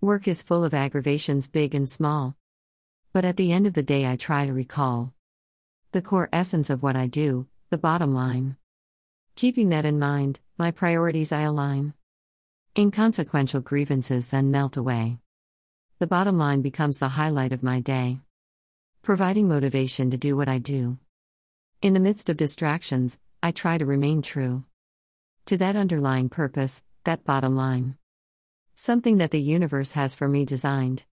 Work is full of aggravations, big and small. But at the end of the day, I try to recall the core essence of what I do, the bottom line. Keeping that in mind, my priorities I align. Inconsequential grievances then melt away. The bottom line becomes the highlight of my day, providing motivation to do what I do. In the midst of distractions, I try to remain true to that underlying purpose, that bottom line. Something that the universe has for me designed.